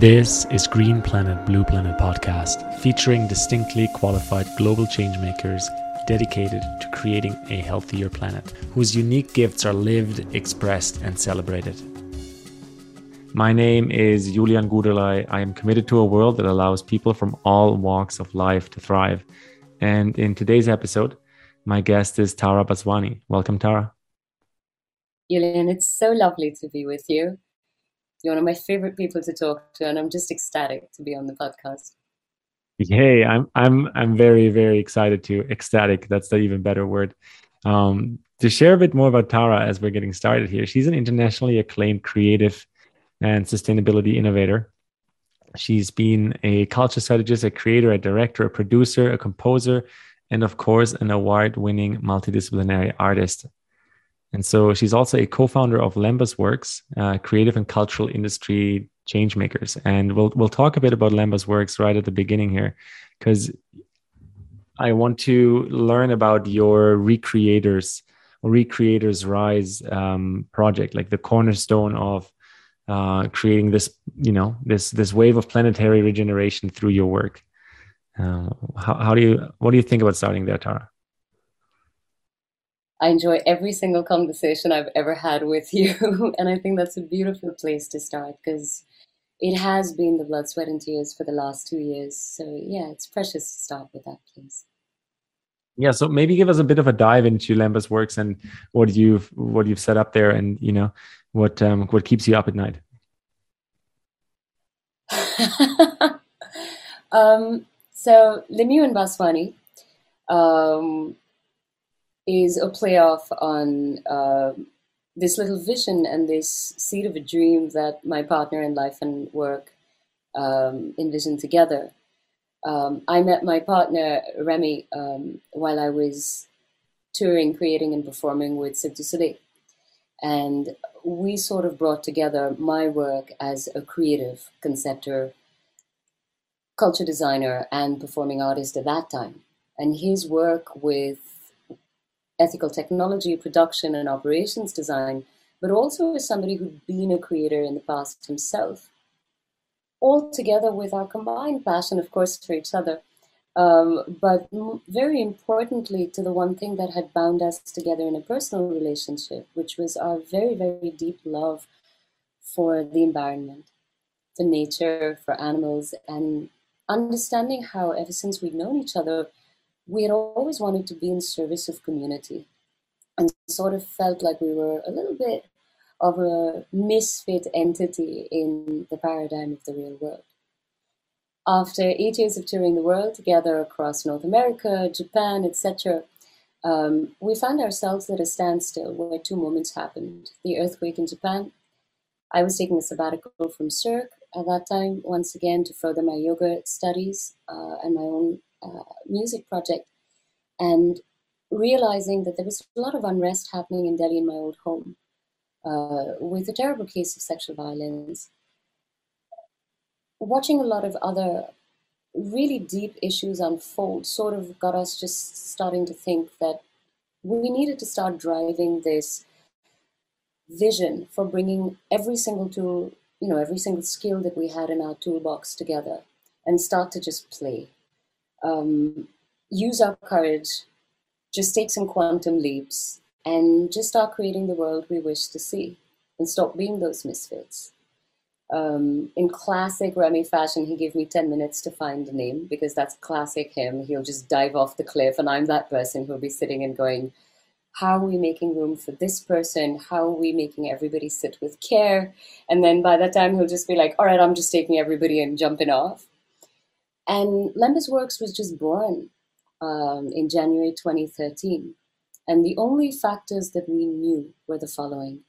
This is Green Planet Blue Planet podcast, featuring distinctly qualified global changemakers dedicated to creating a healthier planet, whose unique gifts are lived, expressed, and celebrated. My name is Julian Gudelai. I am committed to a world that allows people from all walks of life to thrive. And in today's episode, my guest is Tara Baswani. Welcome, Tara. Julian, it's so lovely to be with you. You're one of my favorite people to talk to, and I'm just ecstatic to be on the podcast. Hey, I'm I'm I'm very very excited to ecstatic. That's the even better word. Um, to share a bit more about Tara as we're getting started here. She's an internationally acclaimed creative and sustainability innovator. She's been a culture strategist, a creator, a director, a producer, a composer, and of course, an award-winning multidisciplinary artist. And so she's also a co-founder of Lembas Works, uh, creative and cultural industry change makers. And we'll we'll talk a bit about Lembas Works right at the beginning here, because I want to learn about your recreators or recreators rise um, project, like the cornerstone of uh, creating this, you know, this this wave of planetary regeneration through your work. Uh, how, how do you what do you think about starting there, Tara? I enjoy every single conversation I've ever had with you. and I think that's a beautiful place to start because it has been the blood, sweat, and tears for the last two years. So, yeah, it's precious to start with that, please. Yeah, so maybe give us a bit of a dive into Lembas Works and what you've what you've set up there, and you know what um, what keeps you up at night. um, so Lemieux and Baswani um, is a playoff on uh, this little vision and this seed of a dream that my partner in life and work um, envisioned together. Um, I met my partner Remy um, while I was touring, creating, and performing with Cirque du Soleil. And we sort of brought together my work as a creative conceptor, culture designer, and performing artist at that time. And his work with ethical technology, production, and operations design, but also as somebody who'd been a creator in the past himself. All together with our combined passion, of course, for each other, um, but very importantly, to the one thing that had bound us together in a personal relationship, which was our very, very deep love for the environment, for nature, for animals, and understanding how, ever since we'd known each other, we had always wanted to be in service of community and sort of felt like we were a little bit of a misfit entity in the paradigm of the real world. After eight years of touring the world together across North America, Japan, etc., um, we found ourselves at a standstill where two moments happened. The earthquake in Japan. I was taking a sabbatical from Cirque at that time, once again, to further my yoga studies uh, and my own uh, music project and realizing that there was a lot of unrest happening in Delhi in my old home uh, with a terrible case of sexual violence. Watching a lot of other really deep issues unfold sort of got us just starting to think that we needed to start driving this vision for bringing every single tool, you know, every single skill that we had in our toolbox together and start to just play um, use our courage, just take some quantum leaps, and just start creating the world we wish to see and stop being those misfits. Um, in classic Remy fashion, he gave me 10 minutes to find a name because that's classic him. He'll just dive off the cliff, and I'm that person who'll be sitting and going, How are we making room for this person? How are we making everybody sit with care? And then by that time, he'll just be like, All right, I'm just taking everybody and jumping off. And Lembas Works was just born um, in January 2013. And the only factors that we knew were the following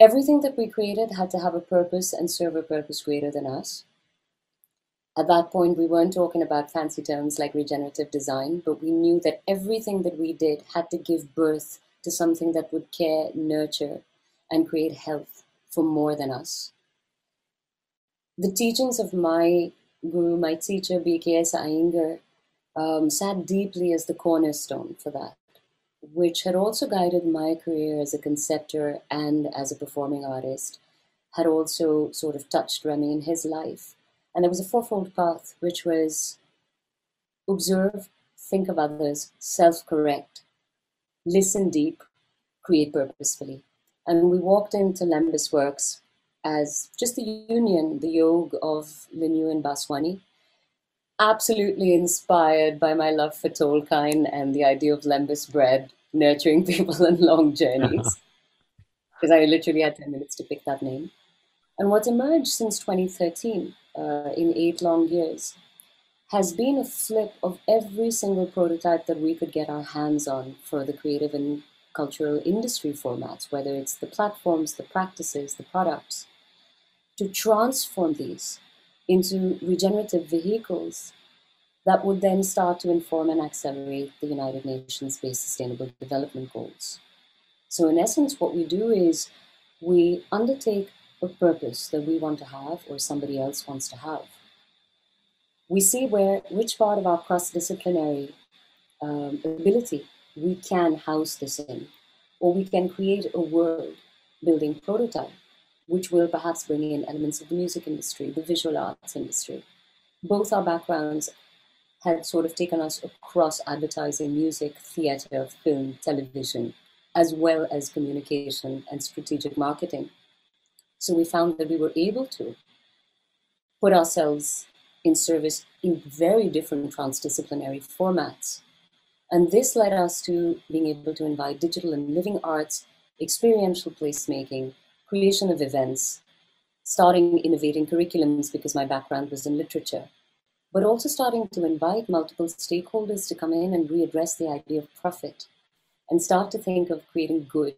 everything that we created had to have a purpose and serve a purpose greater than us. At that point, we weren't talking about fancy terms like regenerative design, but we knew that everything that we did had to give birth to something that would care, nurture, and create health for more than us. The teachings of my Guru, my teacher, BKS Iyengar, um, sat deeply as the cornerstone for that, which had also guided my career as a conceptor and as a performing artist, had also sort of touched Remy in his life. And there was a fourfold path, which was observe, think of others, self correct, listen deep, create purposefully. And we walked into Lembas Works as just the union, the yoga of Lemieux and Baswani. Absolutely inspired by my love for Tolkien and the idea of Lembas bread, nurturing people on long journeys. Because I literally had 10 minutes to pick that name. And what's emerged since 2013, uh, in eight long years, has been a flip of every single prototype that we could get our hands on for the creative and cultural industry formats, whether it's the platforms, the practices, the products, to transform these into regenerative vehicles that would then start to inform and accelerate the United Nations based sustainable development goals. So, in essence, what we do is we undertake a purpose that we want to have or somebody else wants to have we see where which part of our cross-disciplinary um, ability we can house this in, or we can create a world building prototype, which will perhaps bring in elements of the music industry, the visual arts industry. Both our backgrounds had sort of taken us across advertising, music, theater, film, television, as well as communication and strategic marketing. So we found that we were able to put ourselves in service in very different transdisciplinary formats. And this led us to being able to invite digital and living arts, experiential placemaking, creation of events, starting innovating curriculums because my background was in literature, but also starting to invite multiple stakeholders to come in and readdress the idea of profit and start to think of creating good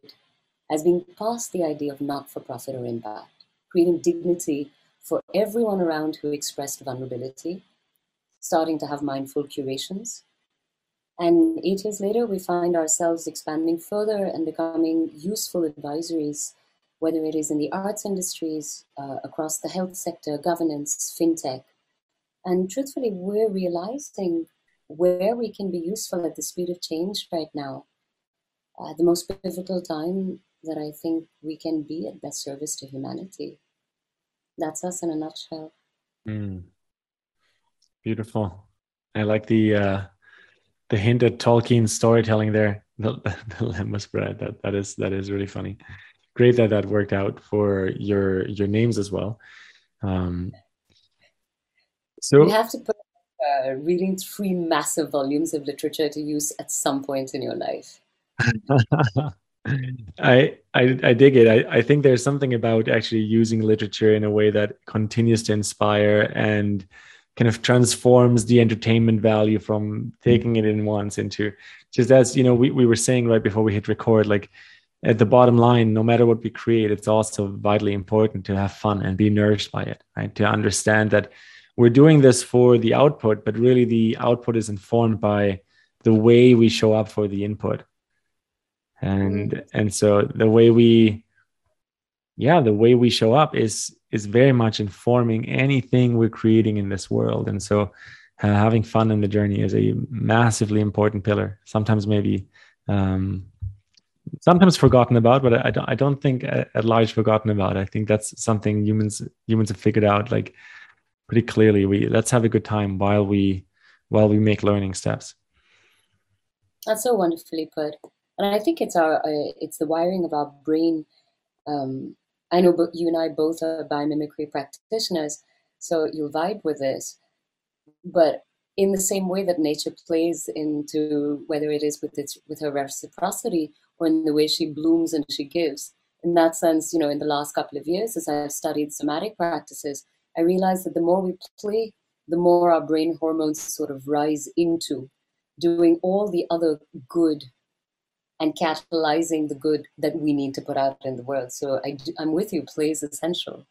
as being past the idea of not for profit or impact, creating dignity for everyone around who expressed vulnerability, starting to have mindful curations. And eight years later, we find ourselves expanding further and becoming useful advisories, whether it is in the arts industries, uh, across the health sector, governance, fintech. And truthfully, we're realizing where we can be useful at the speed of change right now. Uh, the most pivotal time that I think we can be at best service to humanity that's us in a nutshell. Mm. Beautiful. I like the uh, the hint at Tolkien storytelling there. The, the Lembas bread. That that is that is really funny. Great that that worked out for your your names as well. Um, so you have to put uh, reading three massive volumes of literature to use at some point in your life. I, I I dig it. I, I think there's something about actually using literature in a way that continues to inspire and kind of transforms the entertainment value from taking it in once into just as you know we, we were saying right before we hit record like at the bottom line no matter what we create it's also vitally important to have fun and be nourished by it right? To understand that we're doing this for the output but really the output is informed by the way we show up for the input. And mm. and so the way we yeah the way we show up is is very much informing anything we're creating in this world. And so uh, having fun in the journey is a massively important pillar. Sometimes maybe um, sometimes forgotten about but i, don't i don't think at large forgotten about i think that's something humans humans have figured out like pretty clearly we let's have a good time while we while we make learning steps that's so wonderfully put and I think it's our uh, it's the wiring of our brain. Um, I know you and I both are biomimicry practitioners, so you'll vibe with this. But in the same way that nature plays into whether it is with its with her reciprocity or in the way she blooms and she gives. In that sense, you know, in the last couple of years, as I've studied somatic practices, I realized that the more we play, the more our brain hormones sort of rise into doing all the other good and catalyzing the good that we need to put out in the world. So I, I'm with you. Play is essential.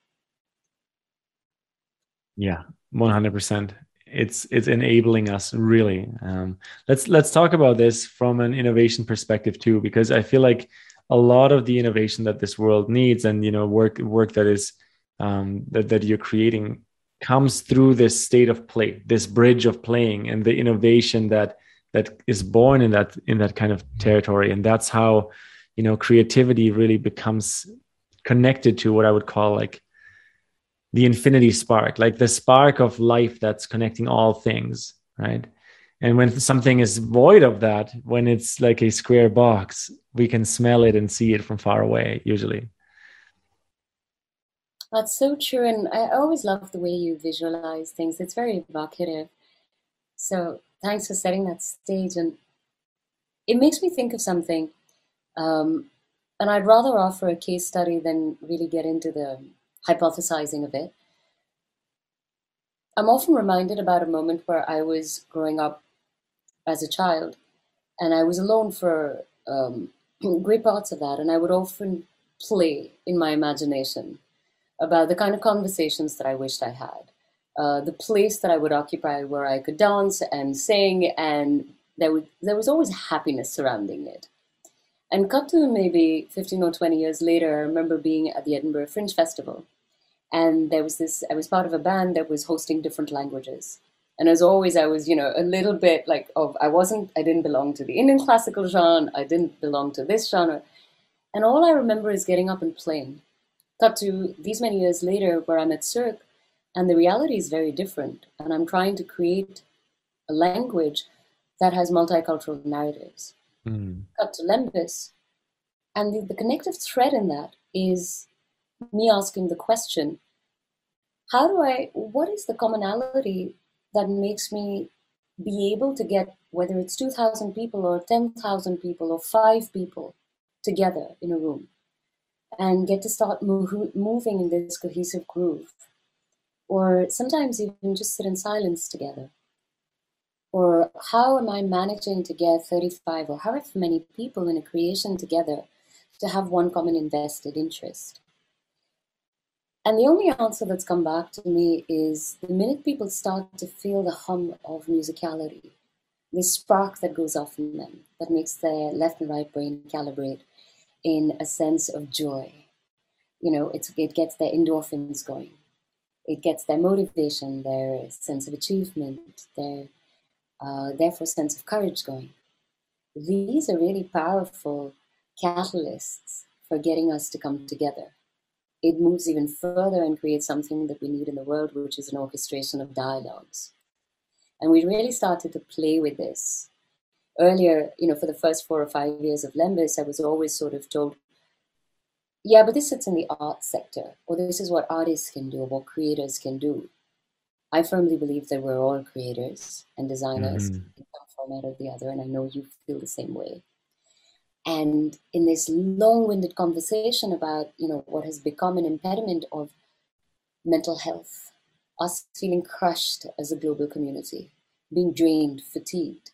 Yeah, one hundred percent. It's it's enabling us really. Um, let's let's talk about this from an innovation perspective too, because I feel like a lot of the innovation that this world needs, and you know, work work that is um, that that you're creating, comes through this state of play, this bridge of playing, and the innovation that that is born in that in that kind of territory and that's how you know creativity really becomes connected to what I would call like the infinity spark, like the spark of life that's connecting all things, right? And when something is void of that, when it's like a square box, we can smell it and see it from far away, usually. That's so true. And I always love the way you visualize things. It's very evocative. So thanks for setting that stage. And it makes me think of something. Um, and I'd rather offer a case study than really get into the hypothesizing of it. I'm often reminded about a moment where I was growing up as a child and I was alone for um, great parts of that. And I would often play in my imagination about the kind of conversations that I wished I had, uh, the place that I would occupy where I could dance and sing, and there, would, there was always happiness surrounding it. And cut to maybe 15 or 20 years later, I remember being at the Edinburgh Fringe Festival. And there was this, I was part of a band that was hosting different languages. And as always, I was, you know, a little bit like, of, I wasn't, I didn't belong to the Indian classical genre, I didn't belong to this genre. And all I remember is getting up and playing. Cut to these many years later, where I'm at Cirque, and the reality is very different. And I'm trying to create a language that has multicultural narratives. Mm. Cut to Lembas, and the, the connective thread in that is me asking the question how do I, what is the commonality that makes me be able to get, whether it's 2,000 people or 10,000 people or five people together in a room? and get to start move, moving in this cohesive groove. Or sometimes even just sit in silence together. Or how am I managing to get 35 or however many people in a creation together to have one common invested interest? And the only answer that's come back to me is the minute people start to feel the hum of musicality, this spark that goes off in them that makes their left and right brain calibrate in a sense of joy. You know, it gets their endorphins going. It gets their motivation, their sense of achievement, their uh, therefore sense of courage going. These are really powerful catalysts for getting us to come together. It moves even further and creates something that we need in the world, which is an orchestration of dialogues. And we really started to play with this earlier, you know, for the first four or five years of Lembas, I was always sort of told, yeah, but this sits in the art sector, or this is what artists can do, or what creators can do. I firmly believe that we're all creators and designers mm-hmm. in some format or the other, and I know you feel the same way. And in this long-winded conversation about, you know, what has become an impediment of mental health, us feeling crushed as a global community, being drained, fatigued,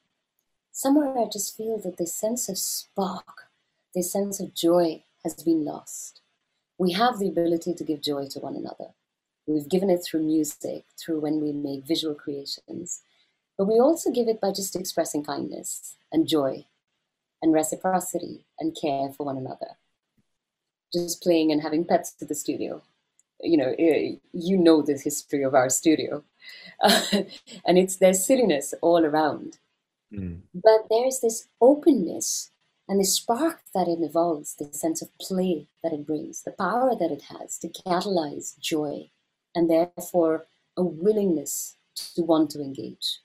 somewhere I just feel that this sense of spark, this sense of joy has been lost. We have the ability to give joy to one another. We've given it through music, through when we make visual creations, but we also give it by just expressing kindness and joy and reciprocity and care for one another. Just playing and having pets to the studio. You know, eh, you know the history of our studio. and it's there's silliness all around. Mm. But there's this openness and the spark that it evolves, the sense of play that it brings, the power that it has to catalyze joy, and therefore a willingness to want to engage.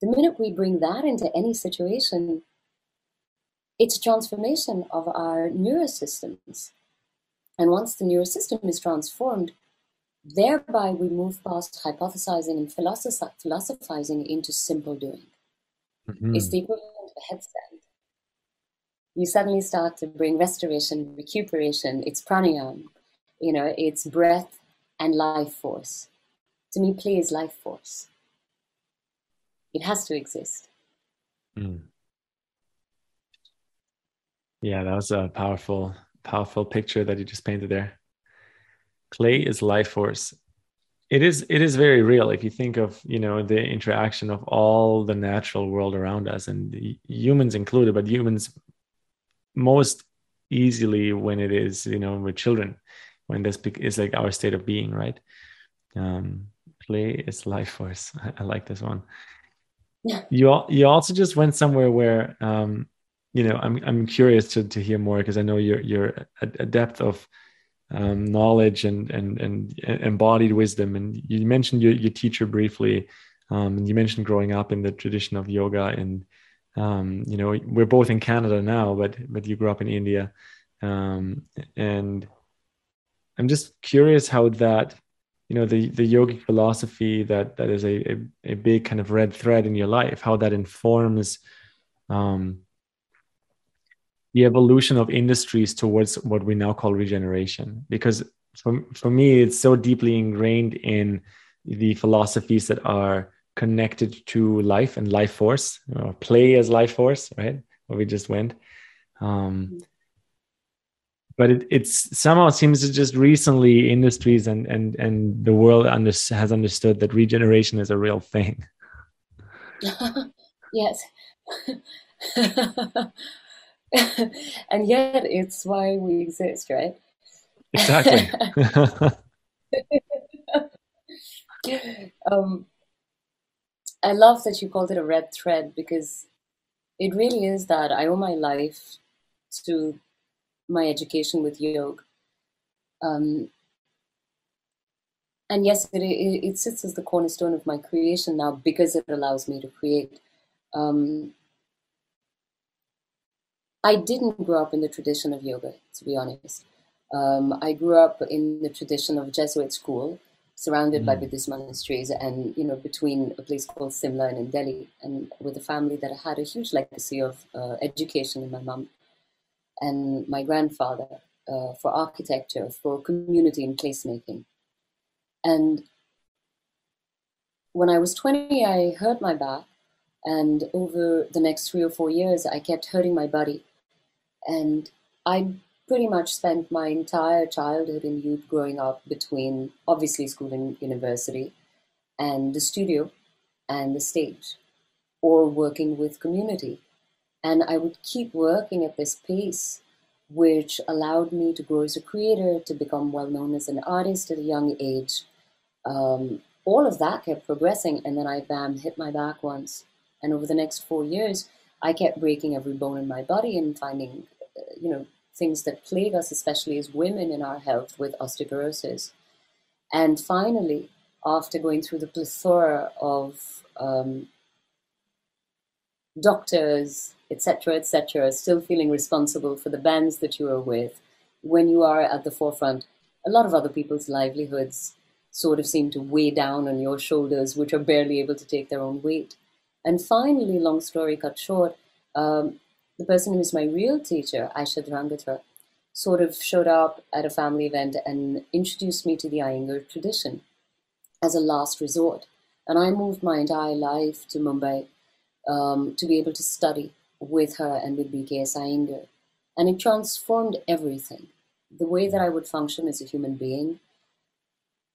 The minute we bring that into any situation, it's a transformation of our neurosystems. And once the neurosystem is transformed, thereby we move past hypothesizing and philosophizing into simple doing. Mm-hmm. It's the equivalent of a headstand. You suddenly start to bring restoration, recuperation, it's pranayama, you know, it's breath and life force. To me, play is life force. It has to exist. Mm. Yeah, that was a powerful, powerful picture that you just painted there. Clay is life force. It is it is very real if you think of you know the interaction of all the natural world around us and humans included but humans most easily when it is you know with children when this is like our state of being right? Um play is life force. I, I like this one. Yeah. You you also just went somewhere where um you know i'm i'm curious to to hear more because i know you're you're a, depth of um, knowledge and, and and embodied wisdom. And you mentioned your, your teacher briefly, um, and you mentioned growing up in the tradition of yoga. And um, you know, we're both in Canada now, but but you grew up in India, um, and I'm just curious how that you know the the yogic philosophy that that is a, a, a big kind of red thread in your life how that informs um, the evolution of industries towards what we now call regeneration. Because for, for me it's so deeply ingrained in the philosophies that are connected to life and life force know, play as life force right? Where we just went. Um, but it it's somehow seems to just recently industries and and and the world under, has understood that regeneration is a real thing. Yes and yet it's why we exist right exactly um, i love that you called it a red thread because it really is that i owe my life to my education with yoga. Um, and yes, it, it, it, sits as the cornerstone of my creation now because it allows me to create. Um, I didn't grow up in the tradition of yoga, to be honest. Um, I grew up in the tradition of Jesuit school, surrounded mm. by Buddhist monasteries, and you know, between a place called Simla and in Delhi, and with a family that had a huge legacy of uh, education in my mom and my grandfather uh, for architecture, for community and placemaking. And when I was 20, I hurt my back. And over the next three or four years, I kept hurting my body. And I pretty much spent my entire childhood and youth growing up between obviously school and university and the studio and the stage or working with community. And I would keep working at this pace, which allowed me to grow as a creator, to become well known as an artist at a young age. Um, all of that kept progressing, and then I bam hit my back once. And over the next four years, I kept breaking every bone in my body and finding, you know, things that plague us, especially as women in our health, with osteoporosis. And finally, after going through the plethora of um, doctors, etc., etc., still feeling responsible for the bands that you are with, when you are at the forefront, a lot of other people's livelihoods sort of seem to weigh down on your shoulders, which are barely able to take their own weight. And finally, long story cut short, um, the person who's my real teacher, Aisha Dhrangatra, sort of showed up at a family event and introduced me to the Iyengar tradition as a last resort. And I moved my entire life to Mumbai um, to be able to study with her and with BKS Iyengar. And it transformed everything. The way that I would function as a human being,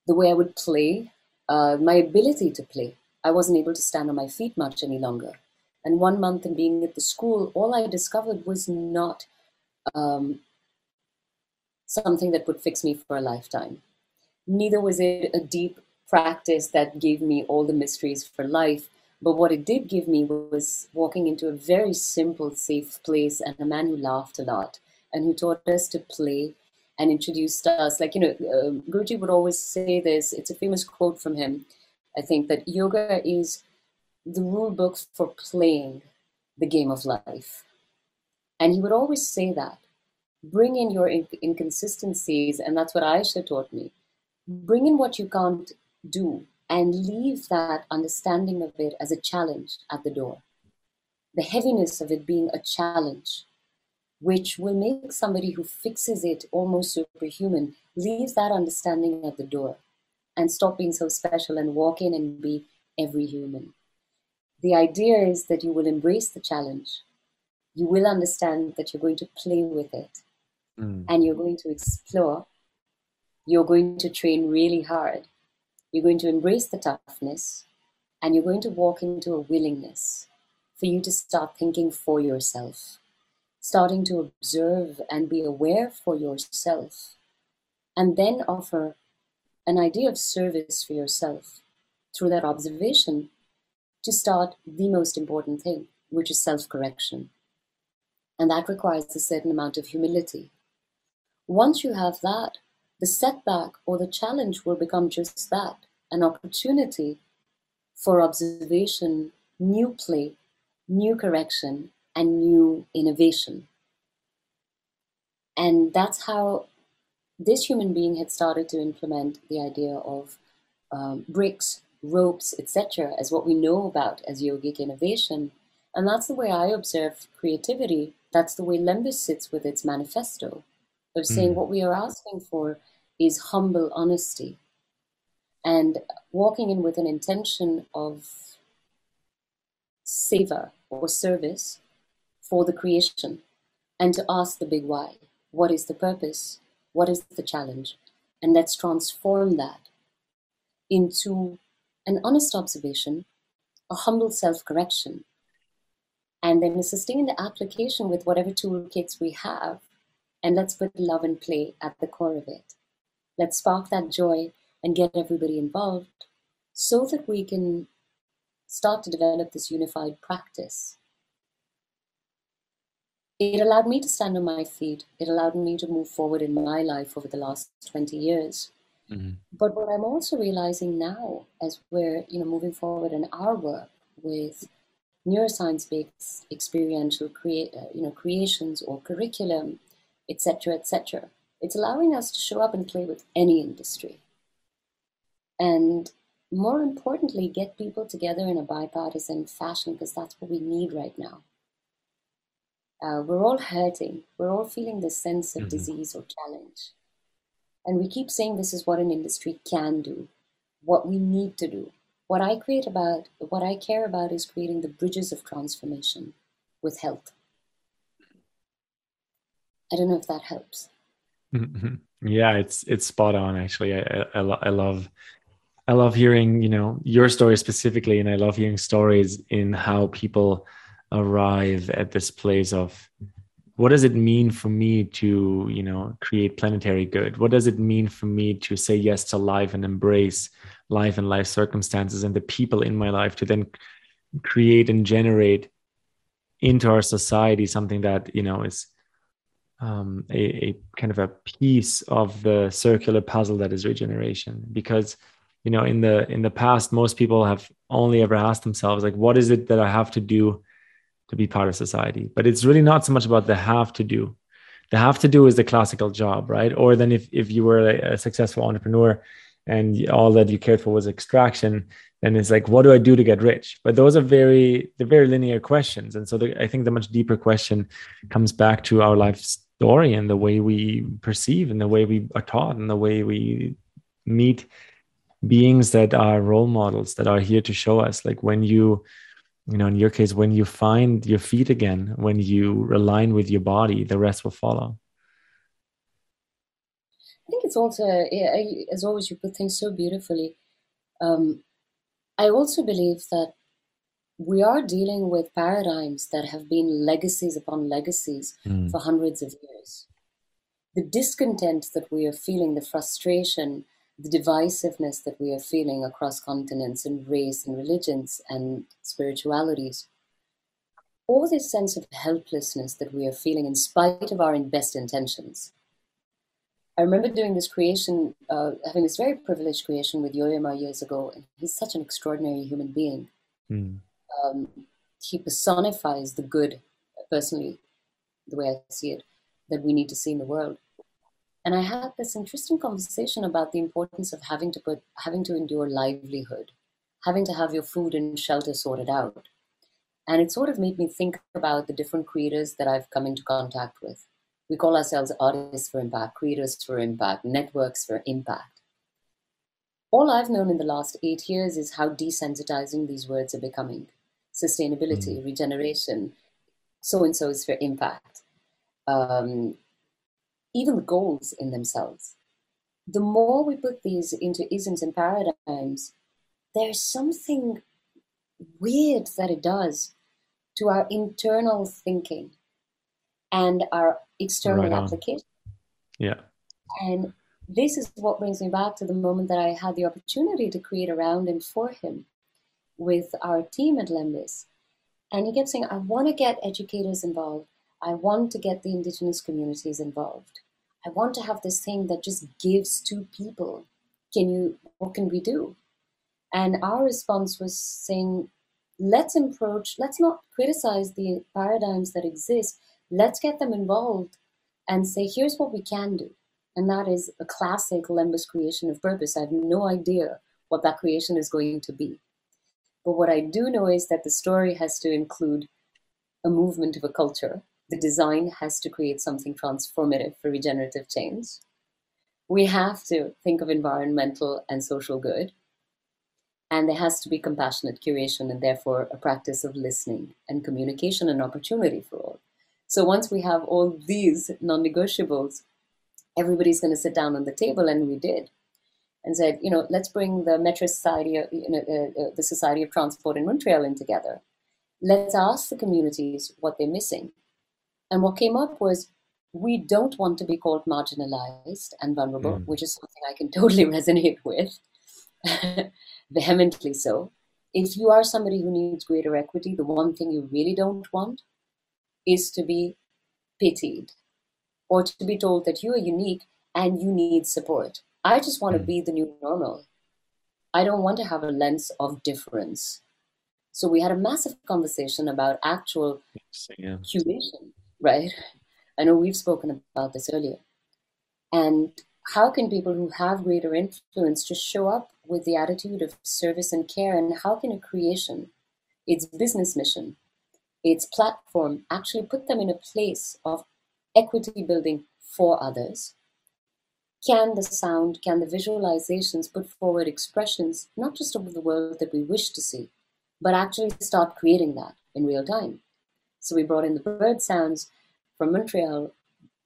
the way I would play, uh, my ability to play. I wasn't able to stand on my feet much any longer. And one month in being at the school, all I discovered was not um, something that would fix me for a lifetime. Neither was it a deep practice that gave me all the mysteries for life, but what it did give me was walking into a very simple, safe place and a man who laughed a lot and who taught us to play and introduced us. Like, you know, uh, Guruji would always say this, it's a famous quote from him, I think, that yoga is the rule book for playing the game of life. And he would always say that. Bring in your inconsistencies, and that's what Aisha taught me. Bring in what you can't do and leave that understanding of it as a challenge at the door. The heaviness of it being a challenge, which will make somebody who fixes it almost superhuman leave that understanding at the door and stop being so special and walk in and be every human. The idea is that you will embrace the challenge. You will understand that you're going to play with it mm. and you're going to explore. You're going to train really hard you're going to embrace the toughness and you're going to walk into a willingness for you to start thinking for yourself, starting to observe and be aware for yourself, and then offer an idea of service for yourself through that observation to start the most important thing, which is self correction. And that requires a certain amount of humility. Once you have that, the setback or the challenge will become just that an opportunity for observation, new play, new correction, and new innovation. And that's how this human being had started to implement the idea of um, bricks, ropes, etc., as what we know about as yogic innovation. And that's the way I observe creativity. That's the way Lembas sits with its manifesto of saying mm. what we are asking for is humble honesty and walking in with an intention of seva or service for the creation and to ask the big why. What is the purpose? What is the challenge? And let's transform that into an honest observation, a humble self correction, and then a sustained application with whatever toolkits we have. And let's put love and play at the core of it. Let's spark that joy and get everybody involved so that we can start to develop this unified practice. It allowed me to stand on my feet. It allowed me to move forward in my life over the last 20 years. Mm-hmm. But what I'm also realizing now, as we're you know moving forward in our work with neuroscience-based experiential create, uh, you know creations or curriculum, etc., etc., it's allowing us to show up and play with any industry. And more importantly, get people together in a bipartisan fashion because that's what we need right now. Uh, we're all hurting. We're all feeling this sense of mm-hmm. disease or challenge. And we keep saying this is what an industry can do, what we need to do. What I create about, what I care about is creating the bridges of transformation with health. I don't know if that helps. Mm-hmm. Yeah, it's it's spot on. Actually, I, I, I love I love hearing you know your story specifically, and I love hearing stories in how people arrive at this place of what does it mean for me to you know create planetary good? What does it mean for me to say yes to life and embrace life and life circumstances and the people in my life to then create and generate into our society something that you know is um, a, a kind of a piece of the circular puzzle that is regeneration? Because you know in the in the past most people have only ever asked themselves like what is it that i have to do to be part of society. But it's really not so much about the have to do. The have to do is the classical job right? Or then if, if you were a, a successful entrepreneur and all that you cared for was extraction then it's like what do i do to get rich? But those are very they're very linear questions. And so the, i think the much deeper question comes back to our life story and the way we perceive and the way we are taught and the way we meet beings that are role models that are here to show us like when you you know in your case when you find your feet again when you align with your body the rest will follow. I think it's also as always you put things so beautifully. Um, i also believe that we are dealing with paradigms that have been legacies upon legacies mm. for hundreds of years. The discontent that we are feeling the frustration the divisiveness that we are feeling across continents and race and religions and spiritualities, or this sense of helplessness that we are feeling in spite of our best intentions. I remember doing this creation, uh, having this very privileged creation with Yo-Yo Ma years ago, and he's such an extraordinary human being. Mm. Um, he personifies the good, personally, the way I see it, that we need to see in the world. And I had this interesting conversation about the importance of having to put, having to endure livelihood, having to have your food and shelter sorted out. And it sort of made me think about the different creators that I've come into contact with. We call ourselves artists for impact, creators for impact, networks for impact. All I've known in the last eight years is how desensitizing these words are becoming sustainability, mm. regeneration, so and so is for impact. Um, even the goals in themselves. The more we put these into isms and paradigms, there's something weird that it does to our internal thinking and our external right application. Yeah. And this is what brings me back to the moment that I had the opportunity to create around and for him with our team at Lembas. And he kept saying, I want to get educators involved. I want to get the indigenous communities involved. I want to have this thing that just gives to people. Can you, what can we do? And our response was saying, let's approach, let's not criticize the paradigms that exist. Let's get them involved and say, here's what we can do. And that is a classic Lembas creation of purpose. I have no idea what that creation is going to be. But what I do know is that the story has to include a movement of a culture. The design has to create something transformative for regenerative change. We have to think of environmental and social good. And there has to be compassionate curation and therefore a practice of listening and communication and opportunity for all. So once we have all these non negotiables, everybody's going to sit down on the table, and we did. And said, you know, let's bring the Metro Society, you know, uh, uh, the Society of Transport in Montreal in together. Let's ask the communities what they're missing. And what came up was we don't want to be called marginalized and vulnerable, mm. which is something I can totally resonate with. vehemently so. If you are somebody who needs greater equity, the one thing you really don't want is to be pitied or to be told that you are unique and you need support. I just want to hmm. be the new normal. I don't want to have a lens of difference. So we had a massive conversation about actual yeah. curation, right? I know we've spoken about this earlier. And how can people who have greater influence just show up with the attitude of service and care? And how can a creation, its business mission, its platform, actually put them in a place of equity building for others? Can the sound, can the visualizations put forward expressions, not just of the world that we wish to see, but actually start creating that in real time? So we brought in the bird sounds from Montreal,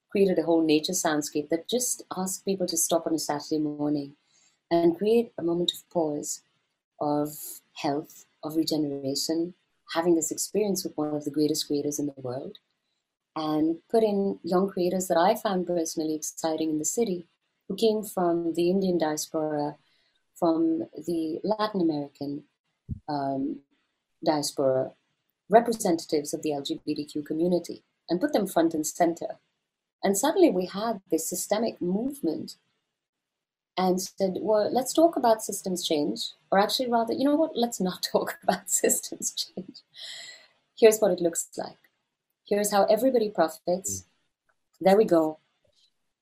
created a whole nature soundscape that just asked people to stop on a Saturday morning and create a moment of pause, of health, of regeneration, having this experience with one of the greatest creators in the world, and put in young creators that I found personally exciting in the city who came from the Indian diaspora, from the Latin American um, diaspora, representatives of the LGBTQ community, and put them front and center. And suddenly we had this systemic movement and said, well, let's talk about systems change, or actually, rather, you know what, let's not talk about systems change. Here's what it looks like. Here's how everybody profits. There we go.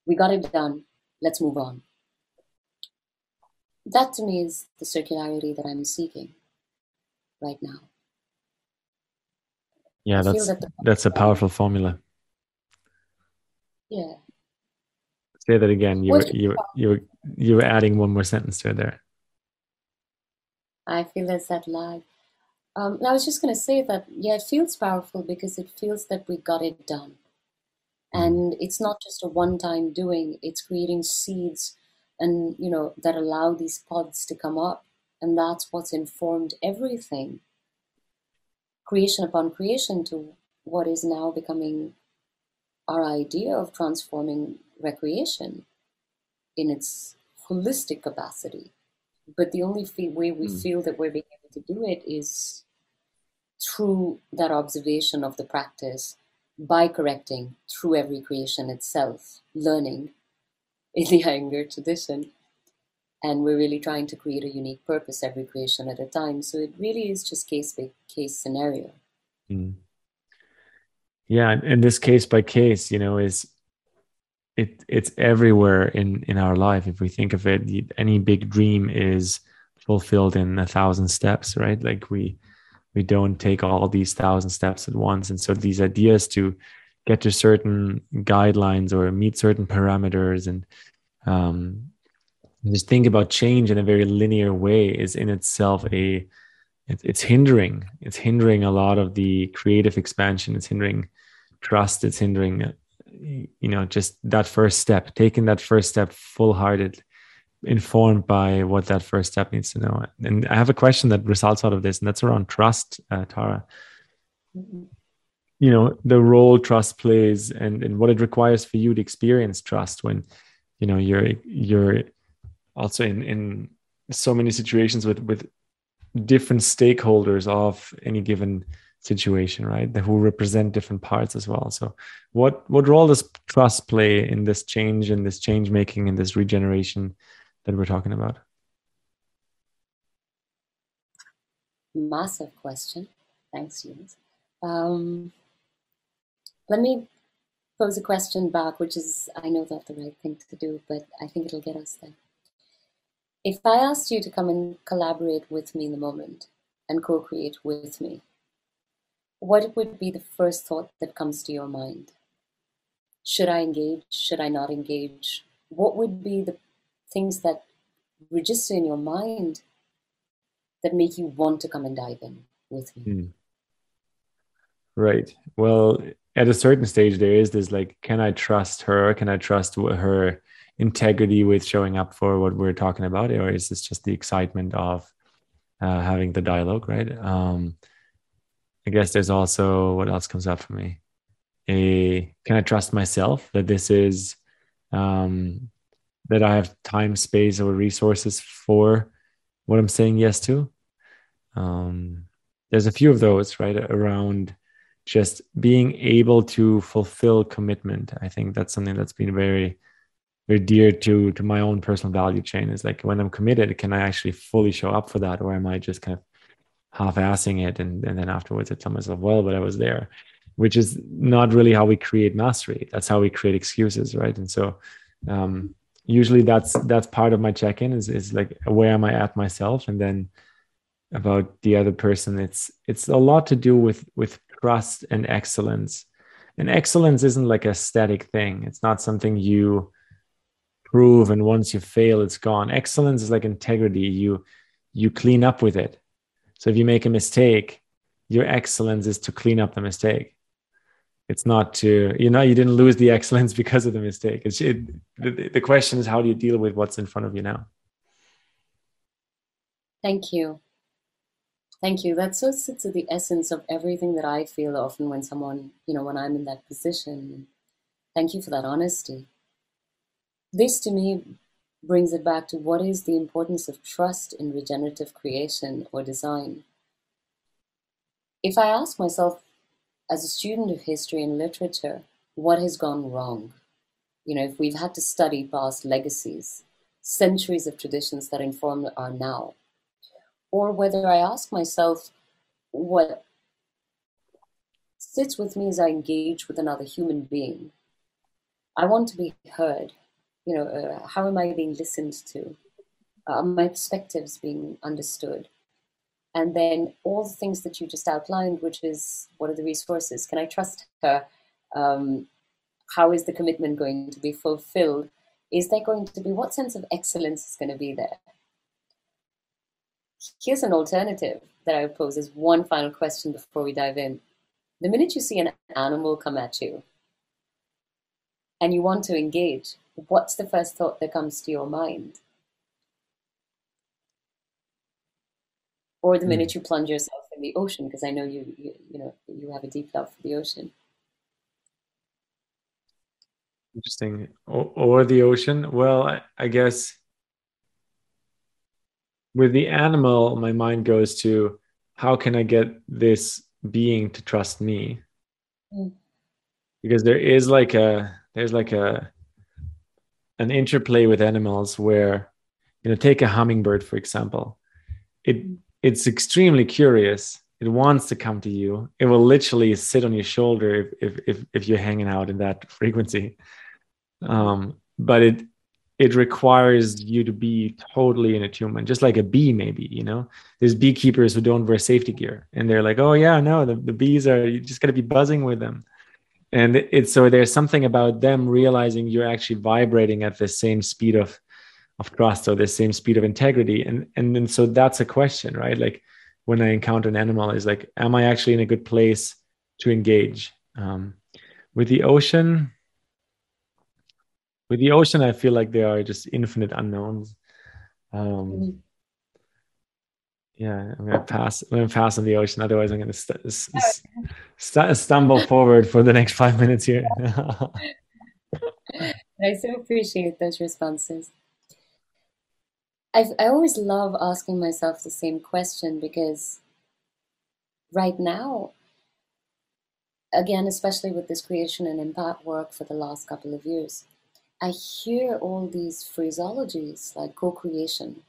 We got it done. Let's move on. That to me is the circularity that I'm seeking right now. Yeah, that's that that's a powerful formula. Yeah. Say that again. You were, you you you were adding one more sentence to it there. I feel there's that lag. Um, I was just going to say that yeah, it feels powerful because it feels that we got it done, mm. and it's not just a one-time doing. It's creating seeds, and you know that allow these pods to come up, and that's what's informed everything. Creation upon creation to what is now becoming our idea of transforming recreation in its holistic capacity. But the only way we mm. feel that we're being able to do it is through that observation of the practice by correcting through every creation itself, learning in the Iyengar tradition. And we're really trying to create a unique purpose every creation at a time. So it really is just case by case scenario. Mm. Yeah, and this case by case, you know, is it it's everywhere in in our life if we think of it any big dream is fulfilled in a thousand steps right like we we don't take all these thousand steps at once and so these ideas to get to certain guidelines or meet certain parameters and um, just think about change in a very linear way is in itself a it's hindering. It's hindering a lot of the creative expansion. It's hindering trust. It's hindering you know just that first step taking that first step full hearted informed by what that first step needs to know. And i have a question that results out of this and that's around trust uh, tara. You know the role trust plays and, and what it requires for you to experience trust when you know you're you're also in in so many situations with with different stakeholders of any given situation, right? Who represent different parts as well. So, what what role does trust play in this change, in this change making, in this regeneration that we're talking about? Massive question. Thanks, Jens. Um, let me pose a question back, which is I know not the right thing to do, but I think it'll get us there. If I asked you to come and collaborate with me in the moment and co-create with me, what would be the first thought that comes to your mind? Should I engage? Should I not engage? What would be the things that register in your mind that make you want to come and dive in with me? Mm. Right. Well, at a certain stage, there is this like, can I trust her? Can I trust her integrity with showing up for what we're talking about? Or is this just the excitement of uh, having the dialogue, right? Um, I guess there's also what else comes up for me. A can I trust myself that this is um, that I have time, space, or resources for what I'm saying yes to? Um, there's a few of those right around just being able to fulfill commitment. I think that's something that's been very very dear to to my own personal value chain is like when i'm committed can i actually fully show up for that or am i just kind of half-assing it and, and then afterwards I tell myself, well, but I was there, which is not really how we create mastery. That's how we create excuses, right? And so um, usually that's that's part of my check-in is is like where am I at myself, and then about the other person. It's it's a lot to do with with trust and excellence. And excellence isn't like a static thing. It's not something you prove and once you fail, it's gone. Excellence is like integrity. You you clean up with it so if you make a mistake, your excellence is to clean up the mistake. It's not to, you know, you didn't lose the excellence because of the mistake. It's it, the, the question is how do you deal with what's in front of you now? Thank you. Thank you. That so sits at the essence of everything that I feel often when someone, you know, when I'm in that position. Thank you for that honesty. This to me brings it back to what is the importance of trust in regenerative creation or design. If I ask myself, as a student of history and literature, what has gone wrong? You know, if we've had to study past legacies, centuries of traditions that inform our now, or whether I ask myself what sits with me as I engage with another human being. I want to be heard you know, uh, how am I being listened to? Are my perspectives being understood? And then all the things that you just outlined, which is what are the resources? Can I trust her? Um, how is the commitment going to be fulfilled? Is there going to be what sense of excellence is going to be there? Here's an alternative that I pose as one final question before we dive in. The minute you see an animal come at you and you want to engage, what's the first thought that comes to your mind? Or the minute hmm. you plunge yourself in the ocean, because I know you, you, you know, you have a deep love for the ocean. Interesting. O- or the ocean. Well, I, I guess with the animal, my mind goes to how can I get this being to trust me? Mm. Because there is like a there's like a an interplay with animals where you know take a hummingbird for example. It it's extremely curious. It wants to come to you. It will literally sit on your shoulder if if if, you're hanging out in that frequency. Um, but it it requires you to be totally in attunement just like a bee maybe you know? There's beekeepers who don't wear safety gear and they're like oh yeah no the, the bees are you just got to be buzzing with them and it's so there's something about them realizing you're actually vibrating at the same speed of of trust or the same speed of integrity. And and then so that's a question right? Like when i encounter an animal is like am i actually in a good place to engage? Um, with the ocean with the ocean i feel like there are just infinite unknowns. Um, mm-hmm yeah, I'm gonna pass. I'm gonna pass on the ocean. Otherwise, I'm gonna st- st- oh, st- stumble forward for the next five minutes here. I so appreciate those responses. I I always love asking myself the same question because right now again, especially with this creation and impact work for the last couple of years, I hear all these phraseologies like co creation,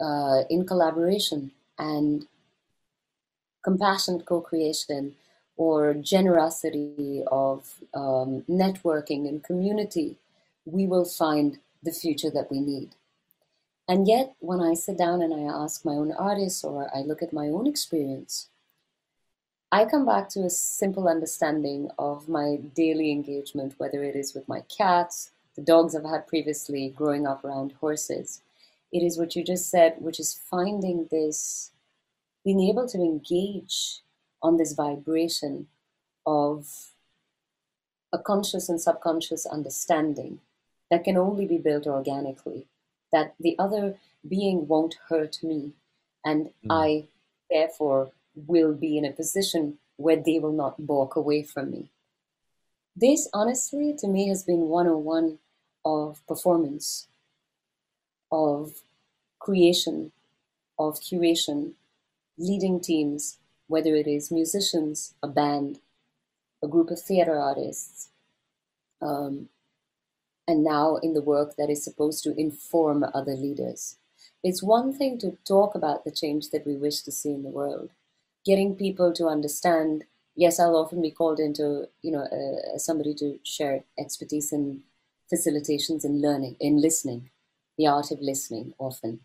uh, in collaboration, and compassionate co creation, or generosity of um, networking and community, we will find the future that we need. And yet, when I sit down and I ask my own artists or I look at my own experience, I come back to a simple understanding of my daily engagement, whether it is with my cats, the dogs I've had previously, growing up around horses. It is what you just said, which is finding this, being able to engage on this vibration of a conscious and subconscious understanding that can only be built organically, that the other being won't hurt me, and mm. I therefore will be in a position where they will not walk away from me. This, honestly, to me, has been 101 of performance, of creation, of curation, leading teams, whether it is musicians, a band, a group of theater artists, um, and now in the work that is supposed to inform other leaders. It's one thing to talk about the change that we wish to see in the world, getting people to understand. Yes, I'll often be called into, you know, uh, somebody to share expertise in facilitations in learning, in listening, the art of listening often,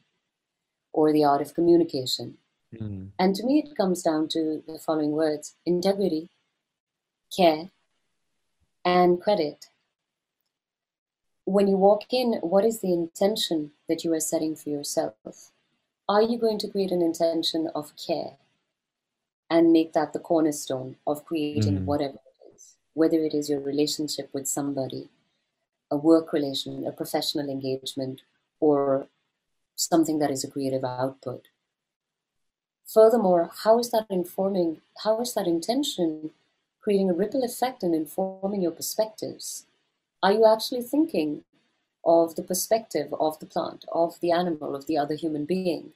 or the art of communication. Mm. And to me, it comes down to the following words integrity, care, and credit. When you walk in, what is the intention that you are setting for yourself? Are you going to create an intention of care and make that the cornerstone of creating mm. whatever it is, whether it is your relationship with somebody, a work relation, a professional engagement, or something that is a creative output? Furthermore, how is that informing, how is that intention creating a ripple effect and informing your perspectives? Are you actually thinking of the perspective of the plant, of the animal, of the other human being?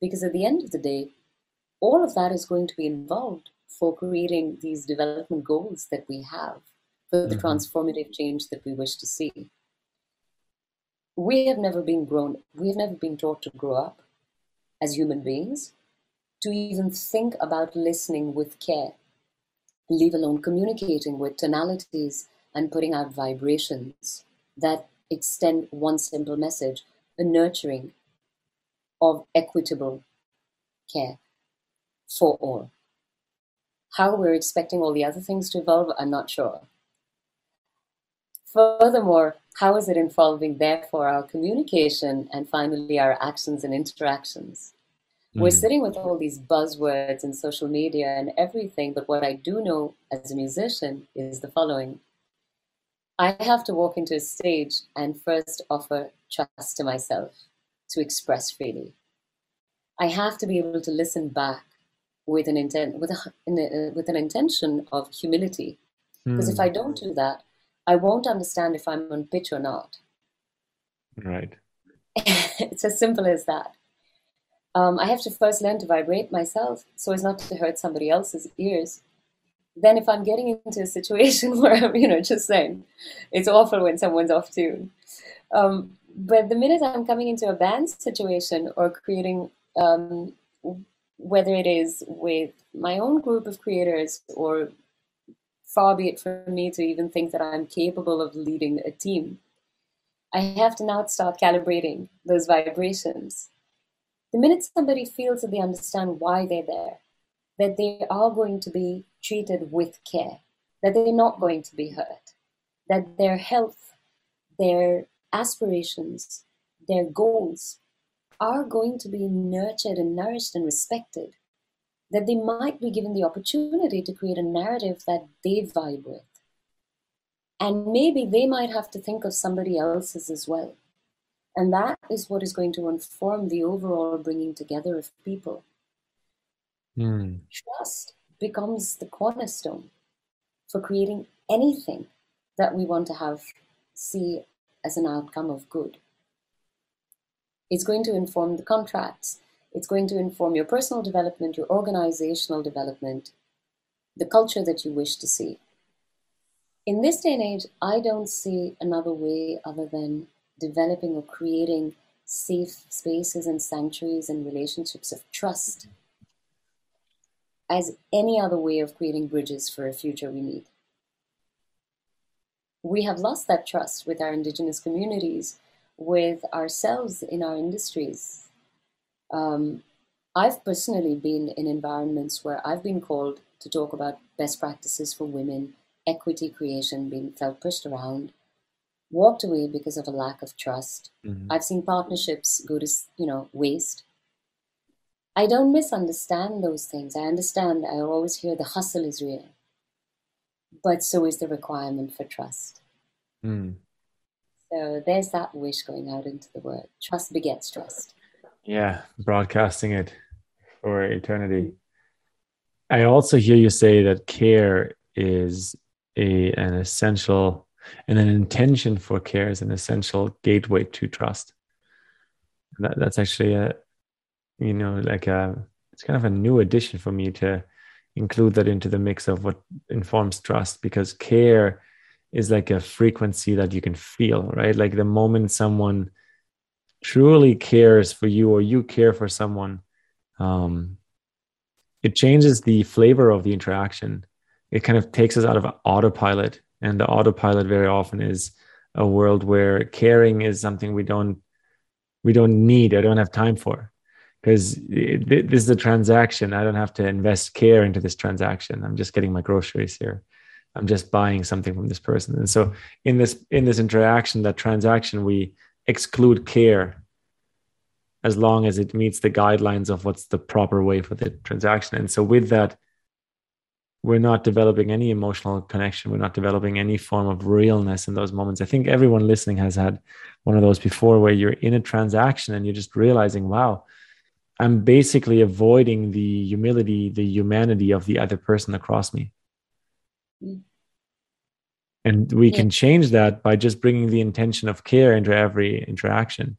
Because at the end of the day, all of that is going to be involved for creating these development goals that we have for the mm-hmm. transformative change that we wish to see. We have never been grown, we have never been taught to grow up as human beings, to even think about listening with care, leave alone communicating with tonalities and putting out vibrations that extend one simple message a nurturing of equitable care for all. How we're expecting all the other things to evolve, I'm not sure. Furthermore, how is it involving, therefore, our communication and finally our actions and interactions? Mm. We're sitting with all these buzzwords and social media and everything, but what I do know as a musician is the following I have to walk into a stage and first offer trust to myself to express freely. I have to be able to listen back with an intent, with, a, with an intention of humility. Because mm. if I don't do that, I won't understand if I'm on pitch or not. Right. it's as simple as that. Um, I have to first learn to vibrate myself so as not to hurt somebody else's ears. Then, if I'm getting into a situation where I'm, you know, just saying, it's awful when someone's off tune. Um, but the minute I'm coming into a band situation or creating, um, whether it is with my own group of creators or far be it from me to even think that I'm capable of leading a team. I have to now start calibrating those vibrations. The minute somebody feels that they understand why they're there, that they are going to be treated with care, that they're not going to be hurt, that their health, their aspirations, their goals are going to be nurtured and nourished and respected, that they might be given the opportunity to create a narrative that they vibe with. And maybe they might have to think of somebody else's as well. And that is what is going to inform the overall bringing together of people. Mm. Trust becomes the cornerstone for creating anything that we want to have see as an outcome of good. It's going to inform the contracts it's going to inform your personal development, your organizational development, the culture that you wish to see. In this day and age, I don't see another way other than developing or creating safe spaces and sanctuaries and relationships of trust as any other way of creating bridges for a future we need. We have lost that trust with our indigenous communities, with ourselves in our industries. Um, I've personally been in environments where I've been called to talk about best practices for women, equity creation being felt pushed around, walked away because of a lack of trust. Mm-hmm. I've seen partnerships go to, you know, waste. I don't misunderstand those things. I understand. I always hear the hustle is real, but so is the requirement for trust. Mm. So there's that wish going out into the world. Trust begets trust. Yeah, broadcasting it for eternity. I also hear you say that care is a an essential and an intention for care is an essential gateway to trust. That, that's actually a, you know, like a, it's kind of a new addition for me to include that into the mix of what informs trust because care is like a frequency that you can feel, right? Like the moment someone truly cares for you or you care for someone, um, it changes the flavor of the interaction. It kind of takes us out of autopilot and the autopilot very often is a world where caring is something we don't we don't need i don't have time for. Because this is a transaction. I don't have to invest care into this transaction. I'm just getting my groceries here. I'm just buying something from this person. And so in this in this interaction that transaction we exclude care as long as it meets the guidelines of what's the proper way for the transaction and so with that we're not developing any emotional connection. We're not developing any form of realness in those moments. I think everyone listening has had one of those before where you're in a transaction and you're just realizing, wow, I'm basically avoiding the humility, the humanity of the other person across me. Mm. And we yeah. can change that by just bringing the intention of care into every interaction.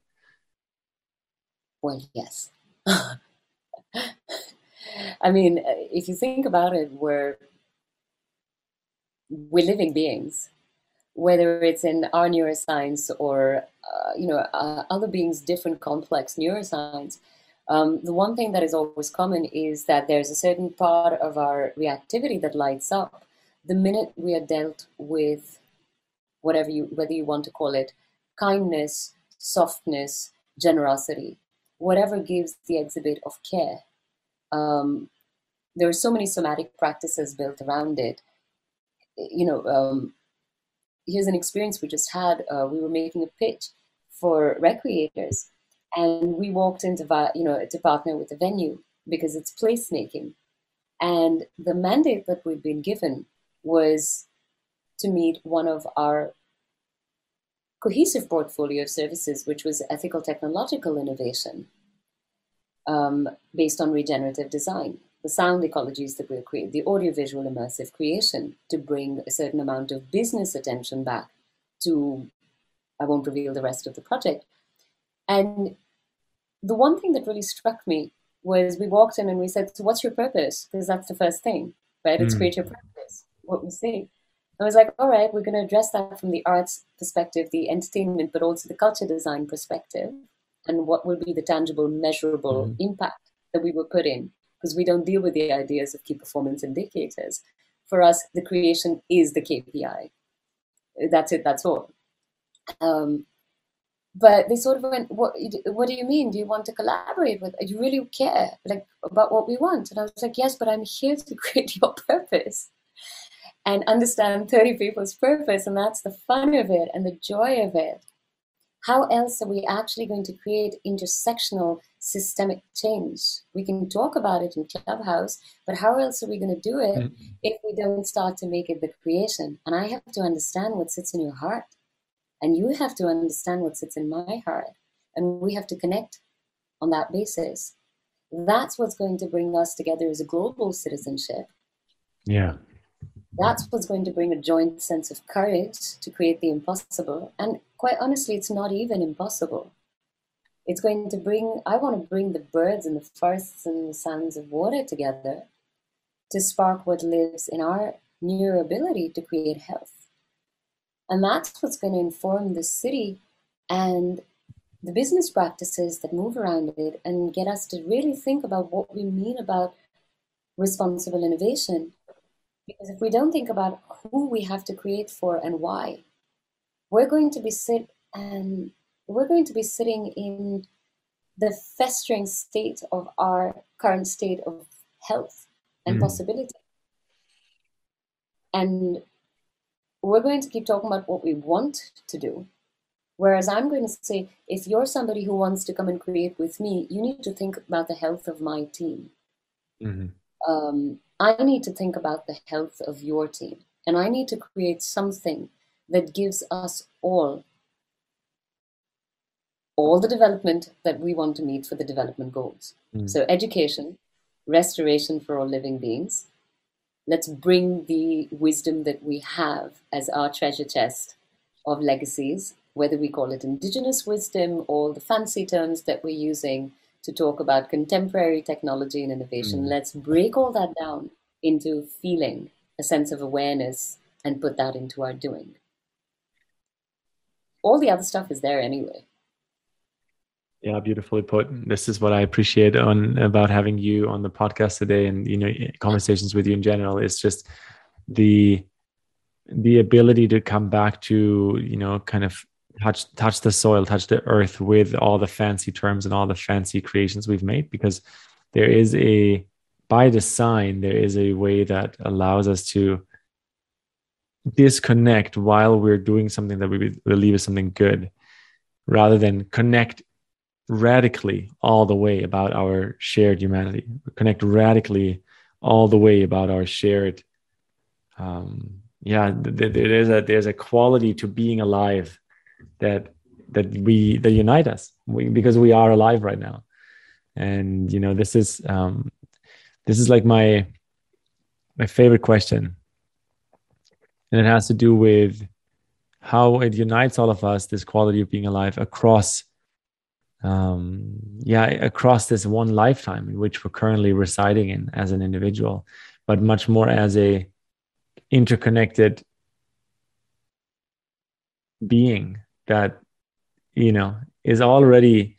Well, yes. I mean, if you think about it, we're we're living beings, whether it's in our neuroscience or uh, you know uh, other beings, different complex neuroscience. Um, the one thing that is always common is that there's a certain part of our reactivity that lights up the minute we are dealt with whatever you whether you want to call it kindness, softness, generosity, whatever gives the exhibit of care um, there are so many somatic practices built around it. You know, um, here's an experience we just had. Uh, we were making a pitch for recreators, and we walked into you know to partner with the venue because it's placemaking, and the mandate that we've been given was to meet one of our cohesive portfolio of services, which was ethical technological innovation um, based on regenerative design. The sound ecologies that we'll create, the audiovisual immersive creation to bring a certain amount of business attention back to, I won't reveal the rest of the project. And the one thing that really struck me was we walked in and we said, So, what's your purpose? Because that's the first thing, right? It's mm. create your purpose, what we say. I was like, all right, we're going to address that from the arts perspective, the entertainment, but also the culture design perspective and what will be the tangible, measurable mm-hmm. impact that we will put in. Because we don't deal with the ideas of key performance indicators. For us, the creation is the KPI. That's it, that's all. Um, but they sort of went, what, what do you mean? Do you want to collaborate with? Do you really care like about what we want? And I was like, yes, but I'm here to create your purpose and understand 30 people's purpose. And that's the fun of it and the joy of it how else are we actually going to create intersectional systemic change? We can talk about it in Clubhouse, but how else are we going to do it mm-hmm. if we don't start to make it the creation? And I have to understand what sits in your heart. And you have to understand what sits in my heart. And we have to connect on that basis. That's what's going to bring us together as a global citizenship. Yeah. That's what's going to bring a joint sense of courage to create the impossible. And quite honestly, it's not even impossible. It's going to bring, I want to bring the birds and the forests and the sands of water together to spark what lives in our near ability to create health. And that's what's going to inform the city and the business practices that move around it and get us to really think about what we mean about responsible innovation. Because if we don't think about who we have to create for and why, we're going to be sit and we're going to be sitting in the festering state of our current state of health and mm. possibility. And we're going to keep talking about what we want to do. Whereas I'm going to say, if you're somebody who wants to come and create with me, you need to think about the health of my team. Mm-hmm. Um, I need to think about the health of your team. And I need to create something that gives us all all the development that we want to meet for the development goals. Mm. So, education, restoration for all living beings. Let's bring the wisdom that we have as our treasure chest of legacies, whether we call it indigenous wisdom or the fancy terms that we're using to talk about contemporary technology and innovation. Mm. Let's break all that down into feeling, a sense of awareness, and put that into our doing. All the other stuff is there anyway. Yeah, beautifully put. This is what I appreciate on about having you on the podcast today, and you know, conversations with you in general. Is just the the ability to come back to you know, kind of touch touch the soil, touch the earth with all the fancy terms and all the fancy creations we've made, because there is a by design there is a way that allows us to disconnect while we're doing something that we believe is something good rather than connect radically all the way about our shared humanity connect radically all the way about our shared um yeah there's a there's a quality to being alive that that we that unite us. We, because we are alive right now. And you know this is um this is like my my favorite question. And it has to do with how it unites all of us this quality of being alive across um, yeah, across this one lifetime in which we're currently residing in as an individual, but much more as a interconnected being that you know is already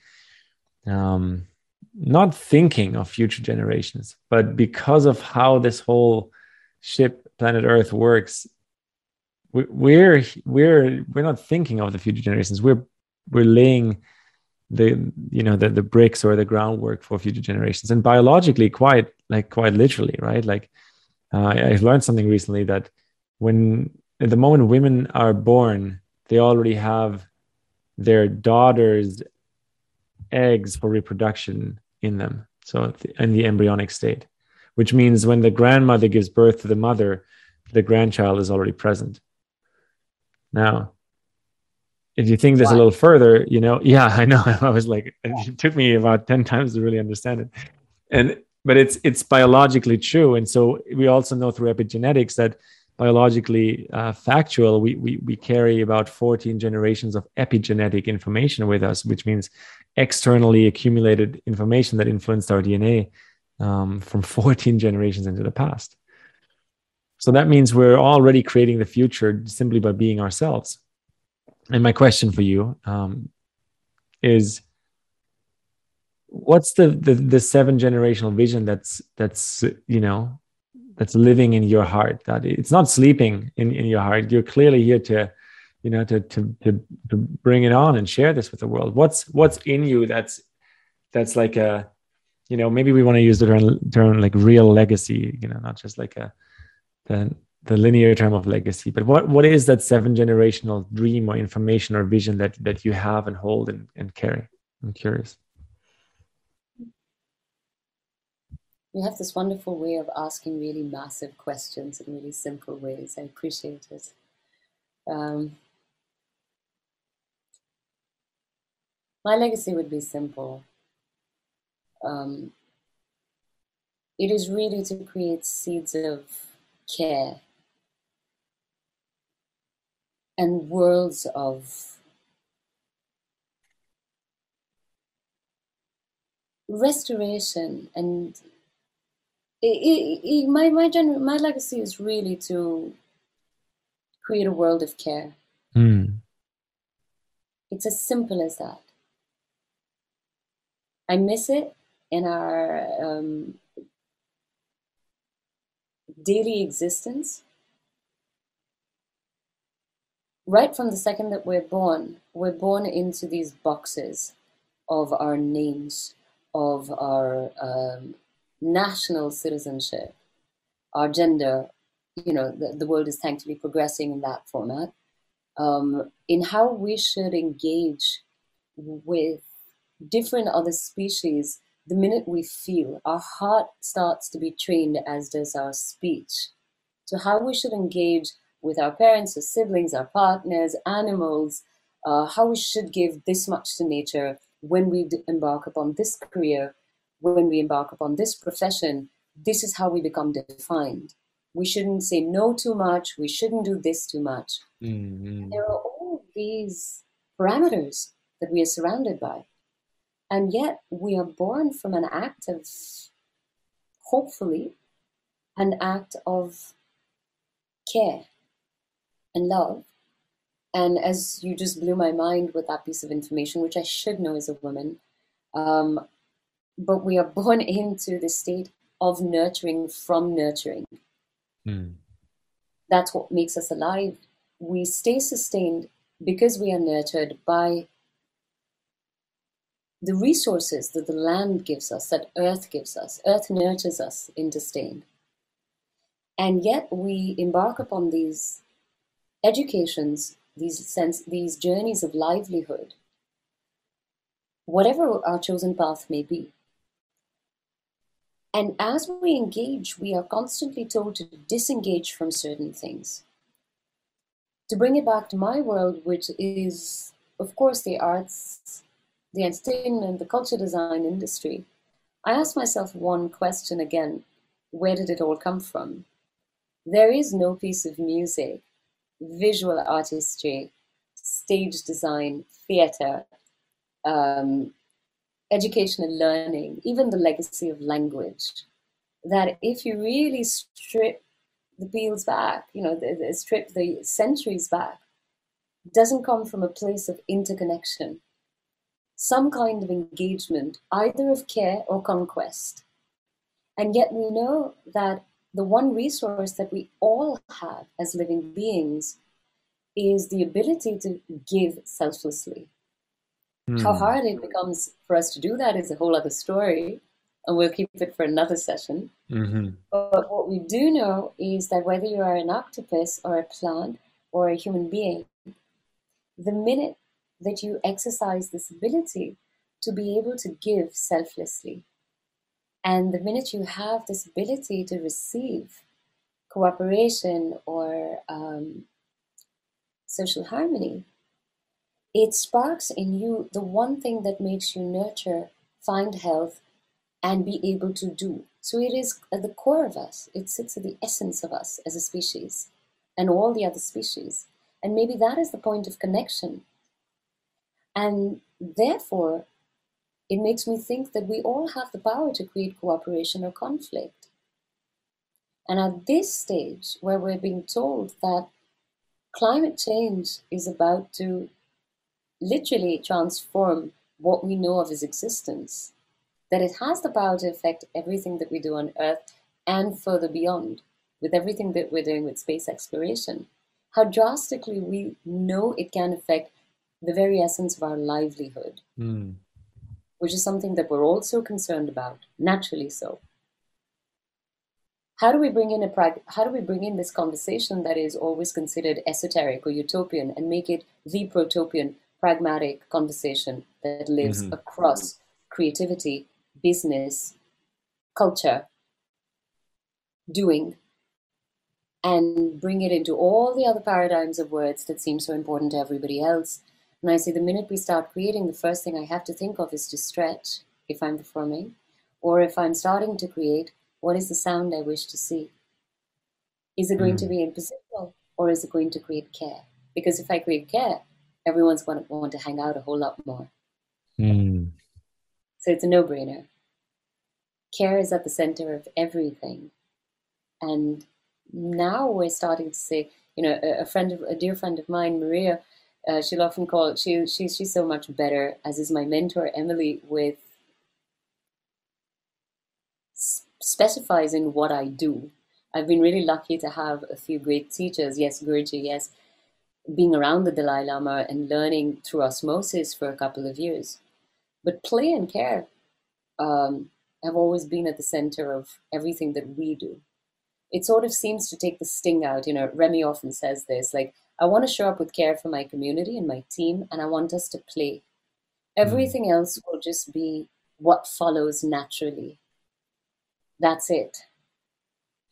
um, not thinking of future generations, but because of how this whole ship, planet Earth works, we're we're we're not thinking of the future generations. We're we're laying the you know the, the bricks or the groundwork for future generations and biologically quite like quite literally right like uh, i've learned something recently that when at the moment women are born they already have their daughters eggs for reproduction in them so in the embryonic state which means when the grandmother gives birth to the mother the grandchild is already present now if you think this a little further, you know, yeah, I know. I was like, it took me about 10 times to really understand it. And but it's it's biologically true. And so we also know through epigenetics that biologically uh, factual, we, we we carry about 14 generations of epigenetic information with us, which means externally accumulated information that influenced our DNA um, from 14 generations into the past. So that means we're already creating the future simply by being ourselves and my question for you um, is what's the, the the seven generational vision that's that's you know that's living in your heart that it's not sleeping in, in your heart. You're clearly here to you know to, to to to bring it on and share this with the world. What's what's in you that's that's like a you know maybe we want to use the term, term like real legacy you know not just like a the the linear term of legacy but what what is that seven generational dream or information or vision that that you have and hold and, and carry? I'm curious you have this wonderful way of asking really massive questions in really simple ways. I appreciate it. Um, my legacy would be simple. Um, it is really to create seeds of care and worlds of restoration and it, it, my my my legacy is really to create a world of care. Mm. It's as simple as that. I miss it in our um, daily existence. Right from the second that we're born, we're born into these boxes of our names, of our um, national citizenship, our gender. You know, the, the world is thankfully progressing in that format. Um, in how we should engage with different other species the minute we feel, our heart starts to be trained, as does our speech, to how we should engage with our parents, our siblings, our partners, animals, uh, how we should give this much to nature when we embark upon this career, when we embark upon this profession. This is how we become defined. We shouldn't say no too much. We shouldn't do this too much. Mm-hmm. There are all these parameters that we are surrounded by. And yet we are born from an act of, hopefully, an act of care and love. And as you just blew my mind with that piece of information, which I should know as a woman, um, but we are born into the state of nurturing from nurturing. Mm. That's what makes us alive. We stay sustained because we are nurtured by the resources that the land gives us, that earth gives us. Earth nurtures us into staying. And yet we embark upon these educations, these sense, these journeys of livelihood, whatever our chosen path may be. And as we engage, we are constantly told to disengage from certain things. To bring it back to my world, which is, of course, the arts the entertainment, the culture design industry, I ask myself one question again where did it all come from? There is no piece of music, visual artistry, stage design, theatre, um, education and learning, even the legacy of language, that if you really strip the peels back, you know, the, the strip the centuries back, doesn't come from a place of interconnection some kind of engagement, either of care or conquest. And yet we know that the one resource that we all have as living beings is the ability to give selflessly. Mm. How hard it becomes for us to do that is a whole other story, and we'll keep it for another session. Mm-hmm. But what we do know is that whether you are an octopus or a plant or a human being, the minute that you exercise this ability to be able to give selflessly. And the minute you have this ability to receive cooperation or um, social harmony, it sparks in you the one thing that makes you nurture, find health, and be able to do. So it is at the core of us, it sits at the essence of us as a species and all the other species. And maybe that is the point of connection and therefore, it makes me think that we all have the power to create cooperation or conflict. And at this stage, where we're being told that climate change is about to literally transform what we know of as existence, that it has the power to affect everything that we do on Earth and further beyond, with everything that we're doing with space exploration, how drastically we know it can affect the very essence of our livelihood, mm. which is something that we're also concerned about, naturally so. How do we bring in a prag- how do we bring in this conversation that is always considered esoteric or utopian and make it the protopian, pragmatic conversation that lives mm-hmm. across creativity, business, culture, doing, and bring it into all the other paradigms of words that seem so important to everybody else and I say the minute we start creating, the first thing I have to think of is to stretch if I'm performing, or if I'm starting to create, what is the sound I wish to see? Is it going mm. to be impositional or is it going to create care? Because if I create care, everyone's going to want to hang out a whole lot more. Mm. So it's a no brainer. care is at the center of everything. And now we're starting to see, you know, a, a friend of a dear friend of mine, Maria, uh, she'll often call she she's she's so much better, as is my mentor Emily, with specifies in what I do. I've been really lucky to have a few great teachers. Yes, Guruji, yes, being around the Dalai Lama and learning through osmosis for a couple of years. But play and care um, have always been at the center of everything that we do. It sort of seems to take the sting out. You know, Remy often says this like, I want to show up with care for my community and my team, and I want us to play. Hmm. Everything mm. else will just be what follows naturally. That's it.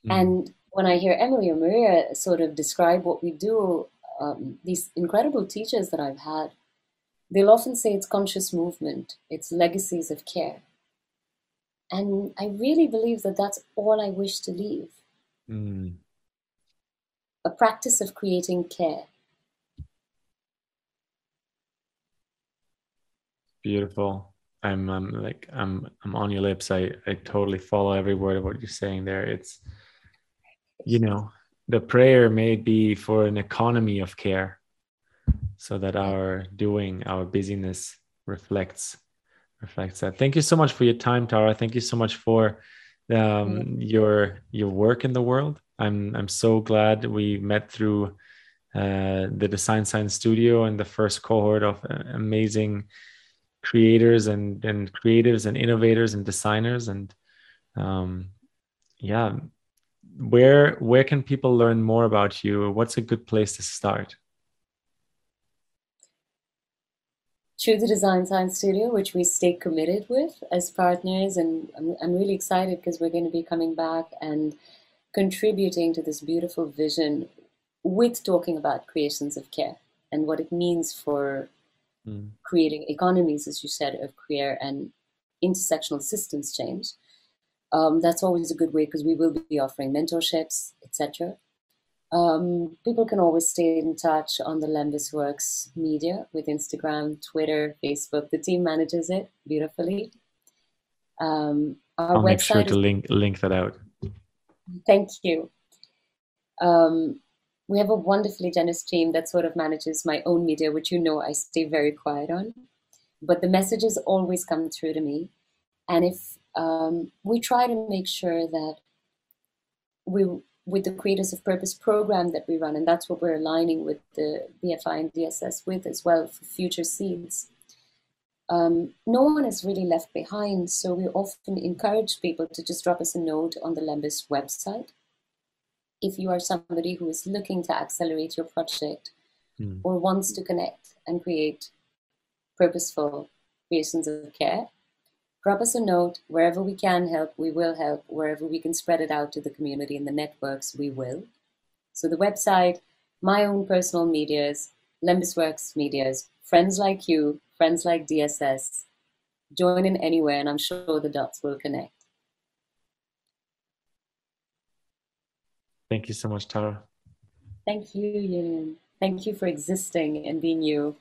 Mm. And when I hear Emily or Maria sort of describe what we do, um, these incredible teachers that I've had, they'll often say it's conscious movement, it's legacies of care. And I really believe that that's all I wish to leave. Mm. A practice of creating care. Beautiful. I'm, I'm like I'm I'm on your lips. I I totally follow every word of what you're saying there. It's you know the prayer may be for an economy of care, so that our doing, our busyness reflects reflects that. Thank you so much for your time, Tara. Thank you so much for um, your your work in the world. I'm I'm so glad we met through uh, the Design Science Studio and the first cohort of uh, amazing creators and and creatives and innovators and designers and um, yeah where where can people learn more about you what's a good place to start through the Design Science Studio, which we stay committed with as partners. And I'm, I'm really excited because we're going to be coming back and contributing to this beautiful vision with talking about creations of care and what it means for mm. creating economies, as you said, of care and intersectional systems change. Um, that's always a good way because we will be offering mentorships, etc. Um, people can always stay in touch on the Lembas Works media with Instagram, Twitter, Facebook. The team manages it beautifully. Um, our I'll make sure to link link that out. Thank you. Um, we have a wonderfully generous team that sort of manages my own media, which you know I stay very quiet on. But the messages always come through to me, and if um, we try to make sure that we with the Creators of Purpose program that we run, and that's what we're aligning with the BFI and DSS with as well for future seeds. Um, no one is really left behind, so we often encourage people to just drop us a note on the Lembas website. If you are somebody who is looking to accelerate your project mm. or wants to connect and create purposeful creations of care, Drop us a note. Wherever we can help, we will help. Wherever we can spread it out to the community and the networks, we will. So the website, my own personal medias, Lembas Works medias, friends like you, friends like DSS, join in anywhere, and I'm sure the dots will connect. Thank you so much, Tara. Thank you, Julian. Thank you for existing and being you.